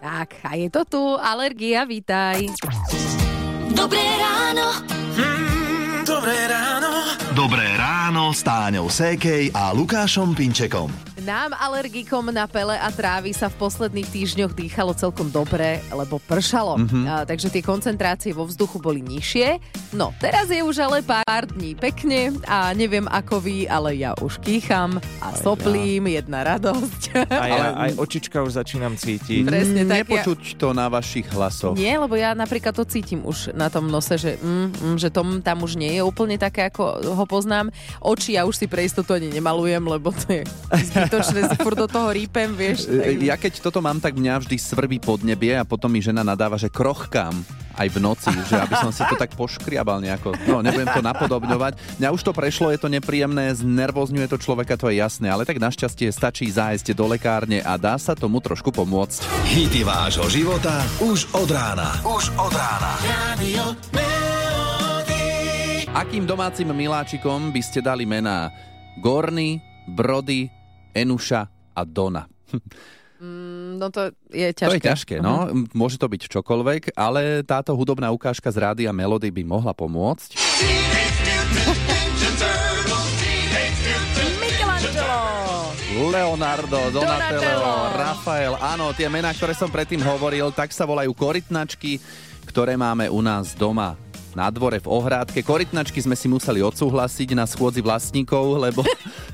Tak, a je to tu. Alergia, vítaj. Dobré ráno. Mm, dobré ráno. Dobré ráno s Táňou Sékej a Lukášom Pinčekom. Nám, alergikom na pele a trávy, sa v posledných týždňoch dýchalo celkom dobre, lebo pršalo. Mm-hmm. A, takže tie koncentrácie vo vzduchu boli nižšie. No, teraz je už ale pár dní pekne a neviem ako vy, ale ja už kýcham a aj soplím, ja. jedna radosť. A ja aj očička už začínam cítiť. Presne tak. Nepočuť ja... to na vašich hlasoch. Nie, lebo ja napríklad to cítim už na tom nose, že, mm, mm, že tom tam už nie je úplne také, ako ho poznám. Oči ja už si pre istotu ani nemalujem, lebo to je zbytočné, si furt do toho rýpem, vieš. Tak... Ja keď toto mám, tak mňa vždy svrbí podnebie a potom mi žena nadáva, že krochkám aj v noci, že aby som si to tak poškriabal nejako. No, nebudem to napodobňovať. Mňa už to prešlo, je to nepríjemné, znervozňuje to človeka, to je jasné, ale tak našťastie stačí zájsť do lekárne a dá sa tomu trošku pomôcť. Hity vášho života už od rána. Už od rána. Radio Akým domácim miláčikom by ste dali mená Gorny, Brody, Enuša a Dona. Mm, no to je ťažké. To je ťažké, no. Uh-huh. Môže to byť čokoľvek, ale táto hudobná ukážka z rádia Melody by mohla pomôcť. Leonardo, Donatello, Donatello, Rafael, áno, tie mená, ktoré som predtým hovoril, tak sa volajú korytnačky, ktoré máme u nás doma na dvore v ohrádke. Korytnačky sme si museli odsúhlasiť na schôdzi vlastníkov, lebo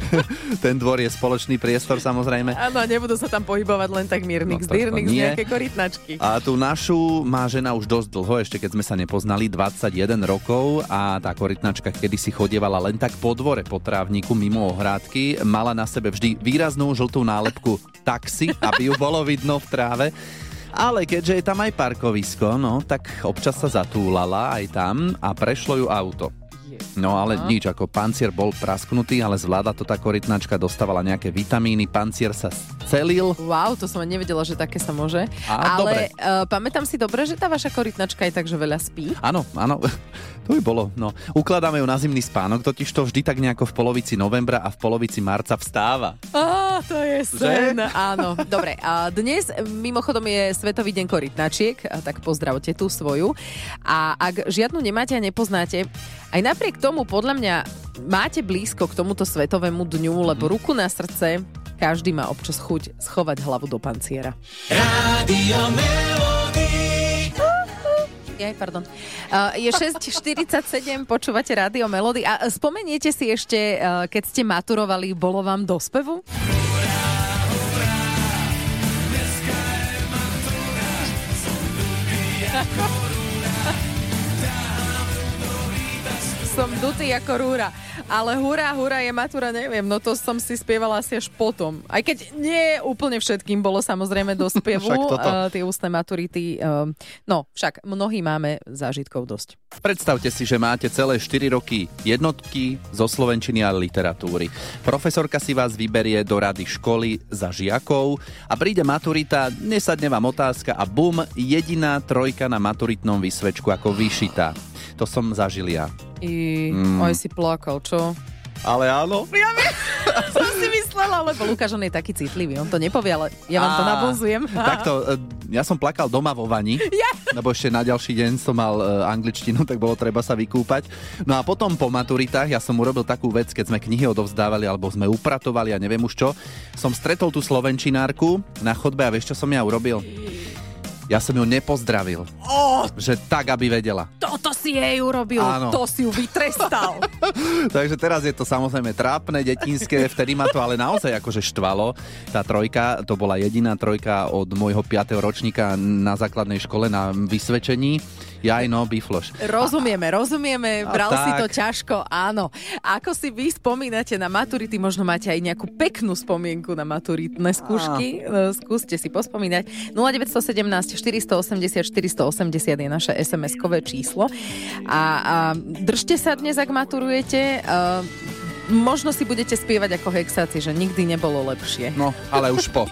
ten dvor je spoločný priestor samozrejme. Áno, nebudú sa tam pohybovať len tak mírnik, no, zdyrnik z nejaké korytnačky. A tú našu má žena už dosť dlho, ešte keď sme sa nepoznali, 21 rokov a tá korytnačka kedy si chodievala len tak po dvore, po trávniku, mimo ohrádky. Mala na sebe vždy výraznú žltú nálepku taxi, aby ju bolo vidno v tráve. Ale keďže je tam aj parkovisko, no, tak občas sa zatúlala aj tam a prešlo ju auto. No ale nič, ako pancier bol prasknutý, ale zvláda to tá korytnačka, dostávala nejaké vitamíny, pancier sa celil. Wow, to som ani nevedela, že také sa môže. A, ale dobre. Uh, pamätám si dobre, že tá vaša korytnačka je tak, že veľa spí? Áno, áno. To by bolo, no. Ukladáme ju na zimný spánok, totiž to vždy tak nejako v polovici novembra a v polovici marca vstáva. Á, to je sen. Že? Áno, dobre. A dnes mimochodom je Svetový deň korytnačiek, tak pozdravte tú svoju. A ak žiadnu nemáte a nepoznáte, aj napriek tomu podľa mňa máte blízko k tomuto Svetovému dňu, lebo mhm. ruku na srdce každý má občas chuť schovať hlavu do panciera. Rádio Jaj, pardon. Uh, je 6.47, počúvate Rádio Melody. A spomeniete si ešte, uh, keď ste maturovali, bolo vám do Som dutý ako rúra. Ale hurá, hurá je matúra, neviem, no to som si spievala asi až potom. Aj keď nie úplne všetkým bolo samozrejme do spievu uh, tie ústne maturity. Uh, no, však mnohí máme zážitkov dosť. Predstavte si, že máte celé 4 roky jednotky zo slovenčiny a literatúry. Profesorka si vás vyberie do rady školy za žiakov a príde maturita, nesadne vám otázka a bum, jediná trojka na maturitnom vysvečku ako vyšitá. To som zažil ja. I mm. aj si plakal, čo? Ale áno. Ja viem, som si myslela, lebo Lukáš on je taký citlivý, on to nepovie, ale ja vám to nabúzujem. Takto, e, ja som plakal doma vo vani, ja. lebo ešte na ďalší deň som mal e, angličtinu, tak bolo treba sa vykúpať. No a potom po maturitách ja som urobil takú vec, keď sme knihy odovzdávali alebo sme upratovali a neviem už čo, som stretol tú slovenčinárku na chodbe a vieš, čo som ja urobil? Ja som ju nepozdravil. Oh, že tak, aby vedela. Toto si jej urobil, Áno. to si ju vytrestal. Takže teraz je to samozrejme trápne, detinské, vtedy ma to ale naozaj akože štvalo. Tá trojka, to bola jediná trojka od môjho 5. ročníka na základnej škole na vysvedčení. Jaj, no, bifloš. Rozumieme, rozumieme, bral si to ťažko, áno. Ako si vy spomínate na maturity, možno máte aj nejakú peknú spomienku na maturitné skúšky, a. Skúste si pospomínať. 0917 480 480 je naše SMS-kové číslo. A, a držte sa dnes, ak maturujete. A, e, možno si budete spievať ako hexáci, že nikdy nebolo lepšie. No, ale už po.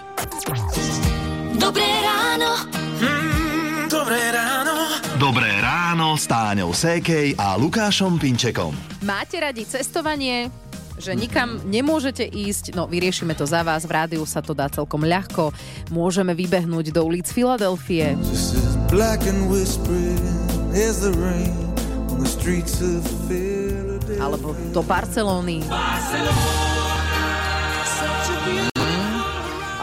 Dobré ráno. Mm, dobré ráno. Dobré ráno s Táňou Sékej a Lukášom Pinčekom. Máte radi cestovanie? Že nikam nemôžete ísť, no vyriešime to za vás, v rádiu sa to dá celkom ľahko. Môžeme vybehnúť do ulic Filadelfie. Alebo do Barcelóny.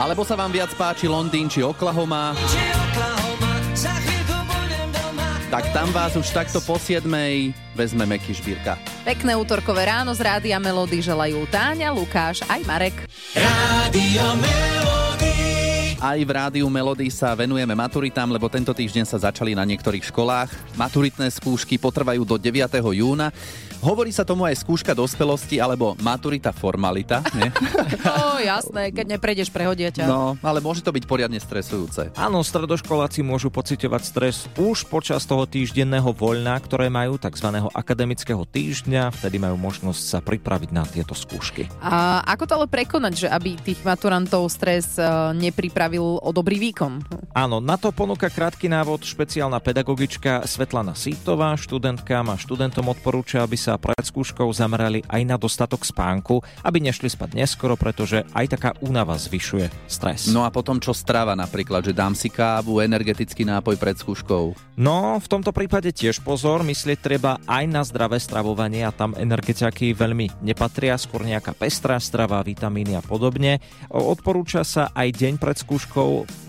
Alebo sa vám viac páči Londýn či Oklahoma, tak tam vás už takto po 7. vezme Meky Šbírka. Pekné útorkové ráno z Rádia Melody želajú Táňa, Lukáš aj Marek. Rádio Melody. Aj v rádiu Melody sa venujeme maturitám, lebo tento týždeň sa začali na niektorých školách. Maturitné skúšky potrvajú do 9. júna. Hovorí sa tomu aj skúška dospelosti alebo maturita formalita. Nie? No jasné, keď neprejdeš, prehodia ťa. No, ale môže to byť poriadne stresujúce. Áno, stredoškoláci môžu pociťovať stres už počas toho týždenného voľna, ktoré majú tzv. akademického týždňa, vtedy majú možnosť sa pripraviť na tieto skúšky. A ako to ale prekonať, že aby tých maturantov stres e, nepripravil o dobrý výkon? Áno, na to ponúka krátky návod špeciálna pedagogička Svetlana Sítová. Študentkám a študentom odporúča, aby sa pred skúškou zamerali aj na dostatok spánku, aby nešli spať neskoro, pretože aj taká únava zvyšuje stres. No a potom čo strava napríklad, že dám si kávu, energetický nápoj pred skúškou. No, v tomto prípade tiež pozor, myslieť treba aj na zdravé stravovanie a tam energetiaky veľmi nepatria, skôr nejaká pestrá strava, vitamíny a podobne. Odporúča sa aj deň pred skúškou,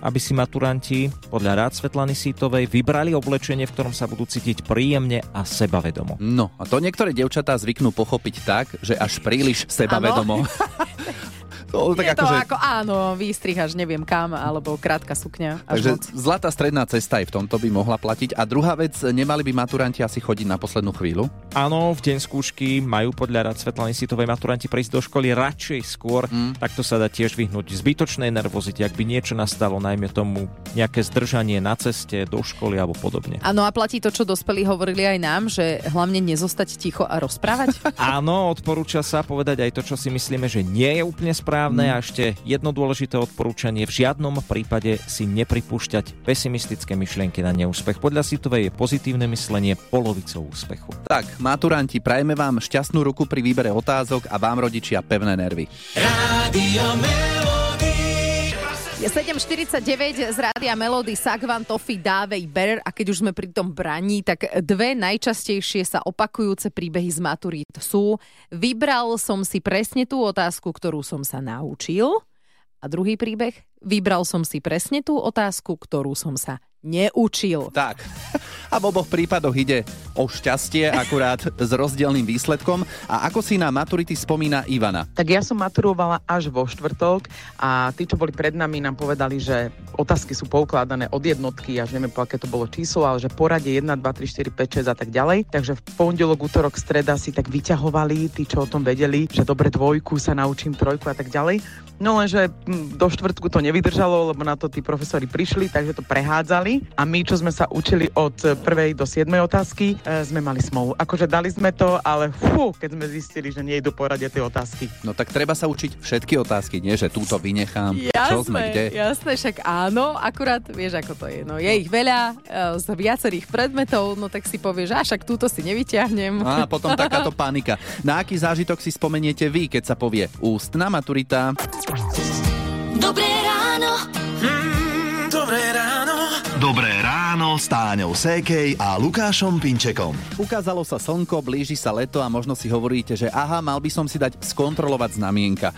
aby si maturanti podľa rád Svetlany Sítovej vybrali oblečenie, v ktorom sa budú cítiť príjemne a sebavedomo. No a to niektoré devčatá zvyknú pochopiť tak, že až príliš sebavedomo. to, Tak je to akože- ako áno, výstrih až neviem kam, alebo krátka sukňa. Až Takže moc. zlatá stredná cesta aj v tomto by mohla platiť. A druhá vec, nemali by maturanti asi chodiť na poslednú chvíľu? Áno, v deň skúšky majú podľa rád Svetlany Sítovej maturanti prísť do školy radšej skôr, mm. tak to sa dá tiež vyhnúť zbytočnej nervozite, ak by niečo nastalo, najmä tomu nejaké zdržanie na ceste do školy alebo podobne. Áno a platí to, čo dospelí hovorili aj nám, že hlavne nezostať ticho a rozprávať. Áno, odporúča sa povedať aj to, čo si myslíme, že nie je úplne správne a ešte jedno dôležité odporúčanie, v žiadnom prípade si nepripúšťať pesimistické myšlienky na neúspech. Podľa Sítovej je pozitívne myslenie polovicou úspechu. Tak, maturanti, prajeme vám šťastnú ruku pri výbere otázok a vám rodičia pevné nervy. Rádio Melody. Je 7.49 z Rádia Melody Sagvan, Toffee, Dávej, Bear a keď už sme pri tom braní, tak dve najčastejšie sa opakujúce príbehy z maturít sú. Vybral som si presne tú otázku, ktorú som sa naučil. A druhý príbeh? Vybral som si presne tú otázku, ktorú som sa neučil. Tak. A v oboch prípadoch ide o šťastie, akurát s rozdielným výsledkom. A ako si na maturity spomína Ivana? Tak ja som maturovala až vo štvrtok a tí, čo boli pred nami, nám povedali, že otázky sú poukladané od jednotky, až neviem, po aké to bolo číslo, ale že poradie 1, 2, 3, 4, 5, 6 a tak ďalej. Takže v pondelok, útorok, streda si tak vyťahovali, tí, čo o tom vedeli, že dobre dvojku sa naučím, trojku a tak ďalej. No lenže hm, do štvrtku to nevydržalo, lebo na to tí profesori prišli, takže to prehádzali. A my, čo sme sa učili od prvej do siedmej otázky, e, sme mali smolu. Akože dali sme to, ale fú, keď sme zistili, že nie idú poradie tie otázky. No tak treba sa učiť všetky otázky, nie že túto vynechám. Čo sme, kde? jasné, však áno, akurát vieš, ako to je. No, je ich veľa e, z viacerých predmetov, no tak si povieš, a však túto si nevyťahnem. A potom takáto panika. Na aký zážitok si spomeniete vy, keď sa povie ústna maturita? Dobré ráno. Mm, dobré ráno. Dobré ráno s Táňou Sékej a Lukášom Pinčekom. Ukázalo sa slnko, blíži sa leto a možno si hovoríte, že aha, mal by som si dať skontrolovať znamienka.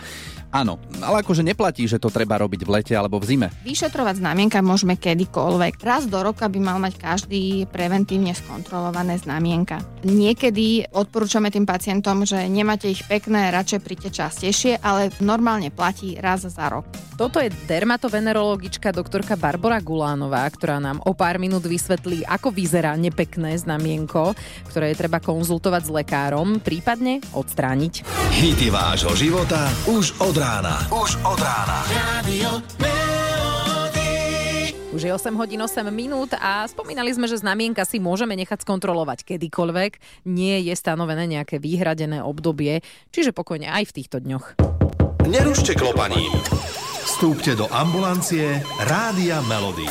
Áno, ale akože neplatí, že to treba robiť v lete alebo v zime. Vyšetrovať znamienka môžeme kedykoľvek. Raz do roka by mal mať každý preventívne skontrolované znamienka. Niekedy odporúčame tým pacientom, že nemáte ich pekné, radšej príďte častejšie, ale normálne platí raz za rok. Toto je dermatovenerologička doktorka Barbara Gulánová, ktorá nám o pár minút vysvetlí, ako vyzerá nepekné znamienko, ktoré je treba konzultovať s lekárom, prípadne odstrániť. Hity vášho života už od rána. Už od rána. Rádio. Už je 8 hodín 8 minút a spomínali sme, že znamienka si môžeme nechať skontrolovať kedykoľvek. Nie je stanovené nejaké výhradené obdobie, čiže pokojne aj v týchto dňoch. Nerušte klopaním. Vstúpte do ambulancie Rádia Melody.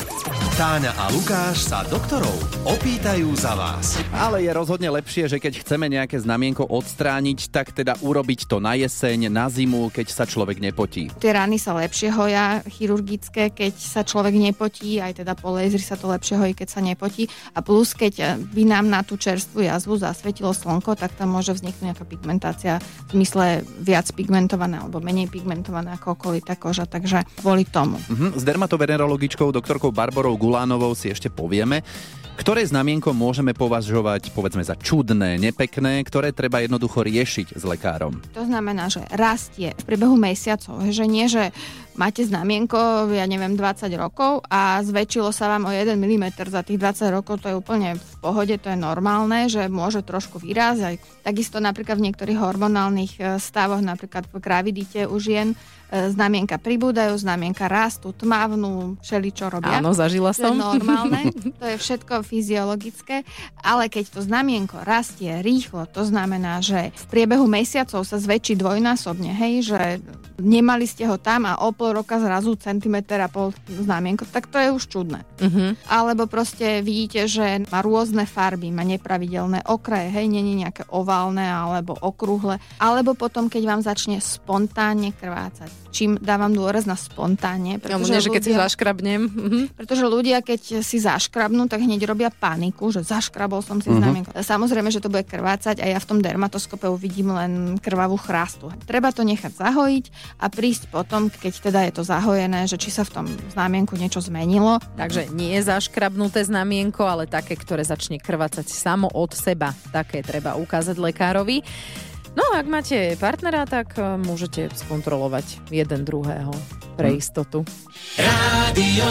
Táňa a Lukáš sa doktorov opýtajú za vás. Ale je rozhodne lepšie, že keď chceme nejaké znamienko odstrániť, tak teda urobiť to na jeseň, na zimu, keď sa človek nepotí. Tie rany sa lepšie hoja chirurgické, keď sa človek nepotí, aj teda po lézri sa to lepšie hojí, keď sa nepotí. A plus, keď by nám na tú čerstvú jazvu zasvetilo slnko, tak tam môže vzniknúť nejaká pigmentácia v zmysle viac pigmentovaná alebo menej pigmentovaná ako okolitá koža, takže kvôli tomu. Mhm. S dermatovenerologičkou doktorkou Barborou Gulánovou si ešte povieme, ktoré znamienko môžeme považovať povedzme za čudné, nepekné, ktoré treba jednoducho riešiť s lekárom. To znamená, že rastie v priebehu mesiacov, že nie, že máte znamienko, ja neviem, 20 rokov a zväčšilo sa vám o 1 mm za tých 20 rokov, to je úplne v pohode, to je normálne, že môže trošku vyrázať. Takisto napríklad v niektorých hormonálnych e, stavoch, napríklad v gravidite u žien, znamienka pribúdajú, znamienka rastú, tmavnú, všeličo robia. Áno, zažila som. To je normálne, to je všetko fyziologické, ale keď to znamienko rastie rýchlo, to znamená, že v priebehu mesiacov sa zväčší dvojnásobne, hej, že nemali ste ho tam a o pol roka zrazu centimeter a pol znamienko, tak to je už čudné. Uh-huh. Alebo proste vidíte, že má rôzne farby, má nepravidelné okraje, hej, není nejaké oválne alebo okrúhle, alebo potom, keď vám začne spontánne krvácať. Čím dávam dôraz na spontánne, pretože ja, že keď si zaškrabnem. Uh-huh. Pretože ľudia, keď si zaškrabnú, tak hneď robia paniku, že zaškrabol som si uh-huh. znamienko. Samozrejme, že to bude krvácať a ja v tom dermatoskope uvidím len krvavú chrastu. Treba to nechať zahojiť a prísť potom, keď teda je to zahojené, že či sa v tom znamienku niečo zmenilo. Takže nie je zaškrabnuté znamienko, ale také, ktoré začne krvácať samo od seba. Také treba ukázať lekárovi. No a ak máte partnera, tak e, môžete skontrolovať jeden druhého pre hm. istotu. Rádio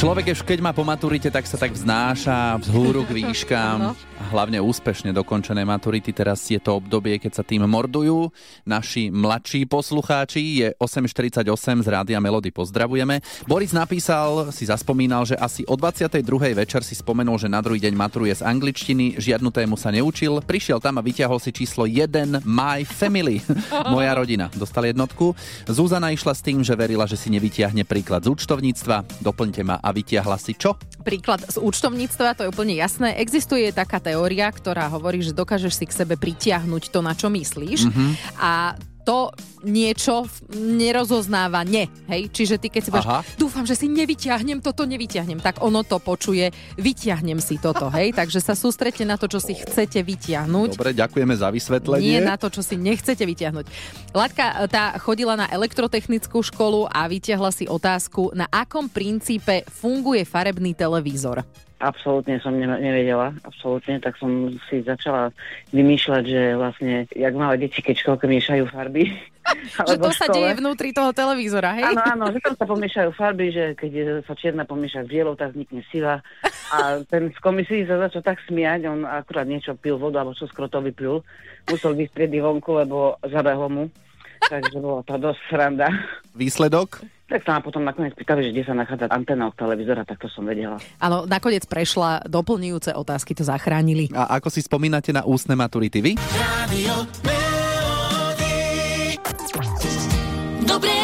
Človek, keď má po maturite, tak sa tak vznáša vzhúru k výškam. hlavne úspešne dokončené maturity. Teraz je to obdobie, keď sa tým mordujú. Naši mladší poslucháči je 8.48 z Rádia Melody. Pozdravujeme. Boris napísal, si zaspomínal, že asi o 22. večer si spomenul, že na druhý deň maturuje z angličtiny, žiadnu tému sa neučil. Prišiel tam a vyťahol si číslo 1 My Family. Moja rodina. Dostal jednotku. Zuzana išla s tým, že verila, že si nevytiahne príklad z účtovníctva. Doplňte ma a vytiahla si čo? Príklad z účtovníctva, to je úplne jasné. Existuje taká teória, ktorá hovorí, že dokážeš si k sebe pritiahnuť to, na čo myslíš. Mm-hmm. A to niečo nerozoznáva ne. Hej? Čiže ty keď si budeš, dúfam, že si nevyťahnem toto, nevyťahnem, tak ono to počuje, vyťahnem si toto. Hej? Takže sa sústrete na to, čo si chcete vyťahnuť. Dobre, ďakujeme za vysvetlenie. Nie na to, čo si nechcete vyťahnuť. Latka tá chodila na elektrotechnickú školu a vyťahla si otázku, na akom princípe funguje farebný televízor. Absolútne som nevedela, absolútne, tak som si začala vymýšľať, že vlastne, jak malé deti, keď školke miešajú farby. že to sa deje vnútri toho televízora, hej? Áno, áno, že tam sa pomiešajú farby, že keď sa čierna pomieša s bielou, tak vznikne sila. A ten z komisii sa začal tak smiať, on akurát niečo pil vodu, alebo čo skrotovi pil. Musel byť striedy vonku, lebo zabehlo mu. Takže bolo to dosť sranda. Výsledok? Tak sa ma potom nakoniec pýtali, že kde sa nachádza antena od televízora, tak to som vedela. Áno, nakoniec prešla doplňujúce otázky, to zachránili. A ako si spomínate na ústne maturity vy? Radio Dobré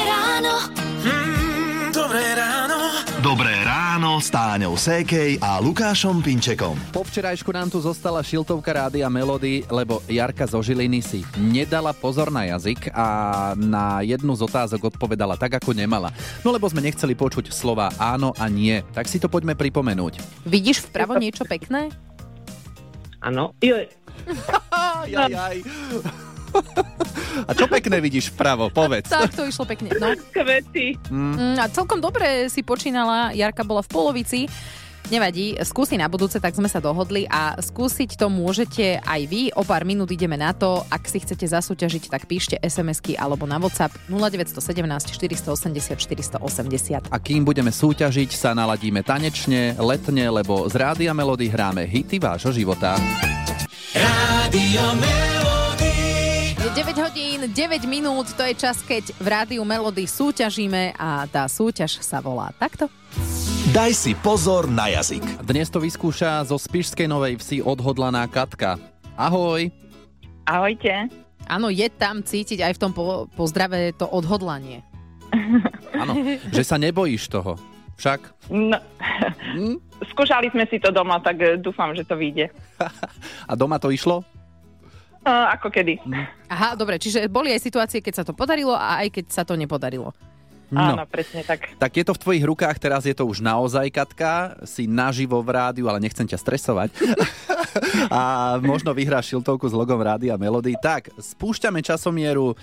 s Táňou Sékej a Lukášom Pinčekom. Po včerajšku nám tu zostala šiltovka rádia Melody, lebo Jarka zo Žiliny si nedala pozor na jazyk a na jednu z otázok odpovedala tak, ako nemala. No lebo sme nechceli počuť slova áno a nie, tak si to poďme pripomenúť. Vidíš vpravo niečo pekné? Áno. Joj. jaj, jaj. A čo pekné vidíš vpravo? Povedz. Tak to išlo pekne. No. Kvety. Mm. A celkom dobre si počínala. Jarka bola v polovici. Nevadí, skúsi na budúce, tak sme sa dohodli a skúsiť to môžete aj vy. O pár minút ideme na to. Ak si chcete zasúťažiť, tak píšte SMS-ky alebo na WhatsApp 0917 480 480. A kým budeme súťažiť, sa naladíme tanečne, letne, lebo z Rádia Melody hráme hity vášho života. Rádio Melody. 9 hodín, 9 minút, to je čas, keď v rádiu Melody súťažíme a tá súťaž sa volá takto. Daj si pozor na jazyk. Dnes to vyskúša zo Spišskej Novej Vsi odhodlaná Katka. Ahoj. Ahojte. Áno, je tam cítiť aj v tom po- pozdrave to odhodlanie. Áno, že sa nebojíš toho. Však? No, skúšali sme si to doma, tak e, dúfam, že to vyjde. A doma to išlo? Uh, ako kedy. Aha, dobre, čiže boli aj situácie, keď sa to podarilo a aj keď sa to nepodarilo. Áno, presne tak. Tak je to v tvojich rukách, teraz je to už naozaj, Katka, si naživo v rádiu, ale nechcem ťa stresovať. a možno vyhráš šiltovku s logom Rádia Melody. Tak, spúšťame časomieru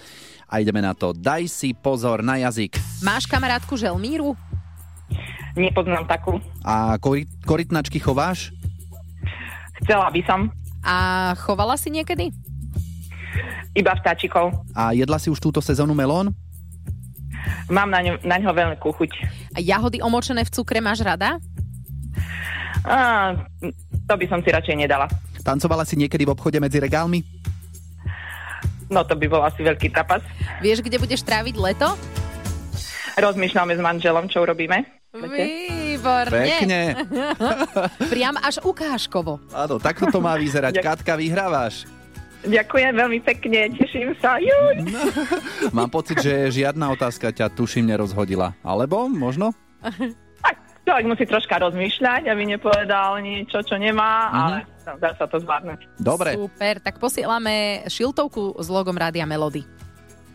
a ideme na to. Daj si pozor na jazyk. Máš kamarátku Želmíru? Nepoznám takú. A korit, korytnačky chováš? Chcela by som. A chovala si niekedy? Iba vtáčikov. A jedla si už túto sezónu melón? Mám na, ňo, na ňo veľkú chuť. A jahody omočené v cukre máš rada? A, to by som si radšej nedala. Tancovala si niekedy v obchode medzi regálmi? No to by bol asi veľký trapas. Vieš, kde budeš tráviť leto? Rozmýšľame s manželom, čo urobíme. Výborne. Pekne. Priam až ukážkovo. Áno, takto to má vyzerať. Katka, vyhrávaš. Ďakujem veľmi pekne, teším sa. Juj. Mám pocit, že žiadna otázka ťa tuším nerozhodila. Alebo možno? Človek musí troška rozmýšľať, aby nepovedal niečo, čo nemá, Mhm. ale dá sa to zvládnuť. Dobre. Super, tak posielame šiltovku s logom Rádia Melody.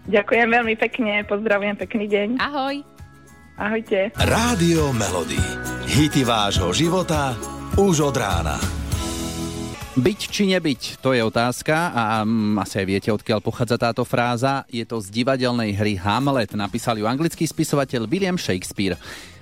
Ďakujem veľmi pekne, pozdravujem, pekný deň. Ahoj. Ahojte. Rádio Melody. Hity vášho života už od rána. Byť či nebyť, to je otázka a um, asi aj viete, odkiaľ pochádza táto fráza. Je to z divadelnej hry Hamlet. Napísal ju anglický spisovateľ William Shakespeare.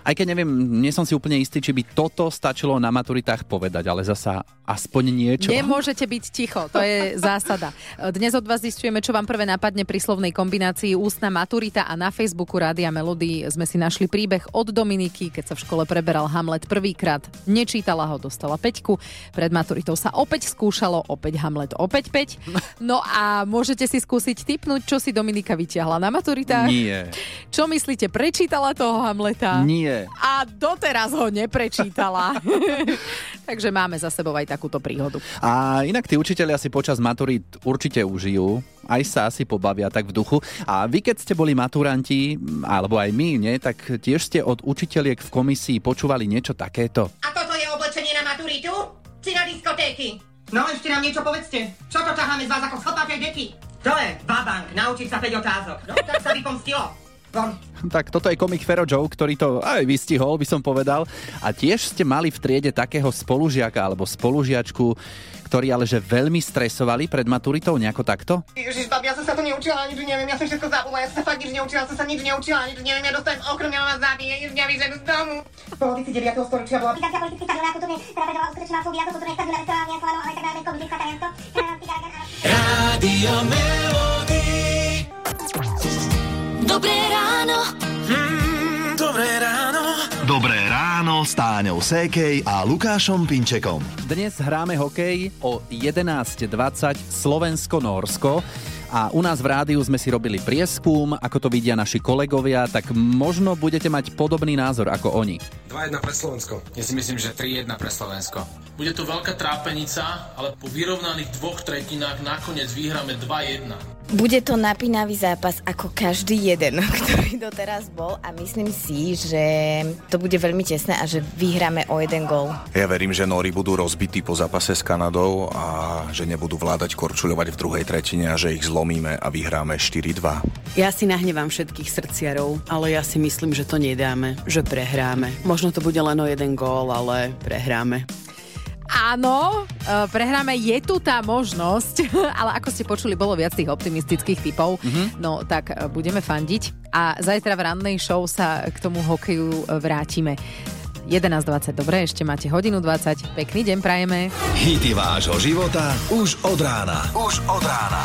Aj keď neviem, nie som si úplne istý, či by toto stačilo na maturitách povedať, ale zasa aspoň niečo. Nemôžete byť ticho, to je zásada. Dnes od vás zistujeme, čo vám prvé napadne pri slovnej kombinácii ústna maturita a na Facebooku Rádia Melody sme si našli príbeh od Dominiky, keď sa v škole preberal Hamlet prvýkrát. Nečítala ho, dostala peťku. Pred maturitou sa opäť skúšalo, opäť Hamlet, opäť 5. No a môžete si skúsiť typnúť, čo si Dominika vyťahla na maturitách. Nie. Čo myslíte, prečítala toho Hamleta? Nie. A doteraz ho neprečítala. Takže máme za sebou aj takúto príhodu. A inak tí učiteľia si počas maturít určite užijú, aj sa asi pobavia tak v duchu. A vy, keď ste boli maturanti, alebo aj my, nie, tak tiež ste od učiteľiek v komisii počúvali niečo takéto. A toto je oblečenie na maturitu? Či na diskotéky? No ešte nám niečo povedzte. Čo to ťaháme z vás ako chlpatej deky? To je babank, naučiť sa 5 otázok. No tak sa vypomstilo. Von. Tak toto je komik Fero Joe, ktorý to aj vystihol, by som povedal. A tiež ste mali v triede takého spolužiaka alebo spolužiačku, ktorí ale že veľmi stresovali pred maturitou nejako takto? Ježiš, babi, ja som sa to neučila, nič neviem, ja som všetko zabudla, ja som sa fakt nič neučila, ja som sa nič neučila, nič neviem, ja dostanem okrem, ja ma zabije, ježiš, mňa vyženú z domu. V polovici 9. storočia bola Aplikácia politických tabulák, kultúrne, ktorá vedovala uskutočná fóbia, to kultúrne tabulák, ktorá vyjadrovala, ale tak dále, komunistická tajomstvo. Rádio Melody. Dobré ráno. Mm, dobré ráno. Dobré ráno s Táňou Sékej a Lukášom Pinčekom. Dnes hráme hokej o 11.20 Slovensko-Norsko. A u nás v rádiu sme si robili prieskum, ako to vidia naši kolegovia, tak možno budete mať podobný názor ako oni. 2-1 pre Slovensko. Ja si myslím, že 3-1 pre Slovensko. Bude to veľká trápenica, ale po vyrovnaných dvoch tretinách nakoniec vyhráme 2-1. Bude to napínavý zápas ako každý jeden, ktorý doteraz bol a myslím si, že to bude veľmi tesné a že vyhráme o jeden gól. Ja verím, že Nóri budú rozbití po zápase s Kanadou a že nebudú vládať korčuľovať v druhej tretine a že ich zlomíme a vyhráme 4-2. Ja si nahnevám všetkých srdciarov, ale ja si myslím, že to nedáme, že prehráme. Možno to bude len o jeden gól, ale prehráme. Áno, e, prehráme, je tu tá možnosť, ale ako ste počuli, bolo viac tých optimistických typov, Mhm. no tak e, budeme fandiť a zajtra v rannej show sa k tomu hokeju e, vrátime. 11.20, dobre, ešte máte hodinu 20, pekný deň prajeme. Hity vášho života už od rána. Už od rána.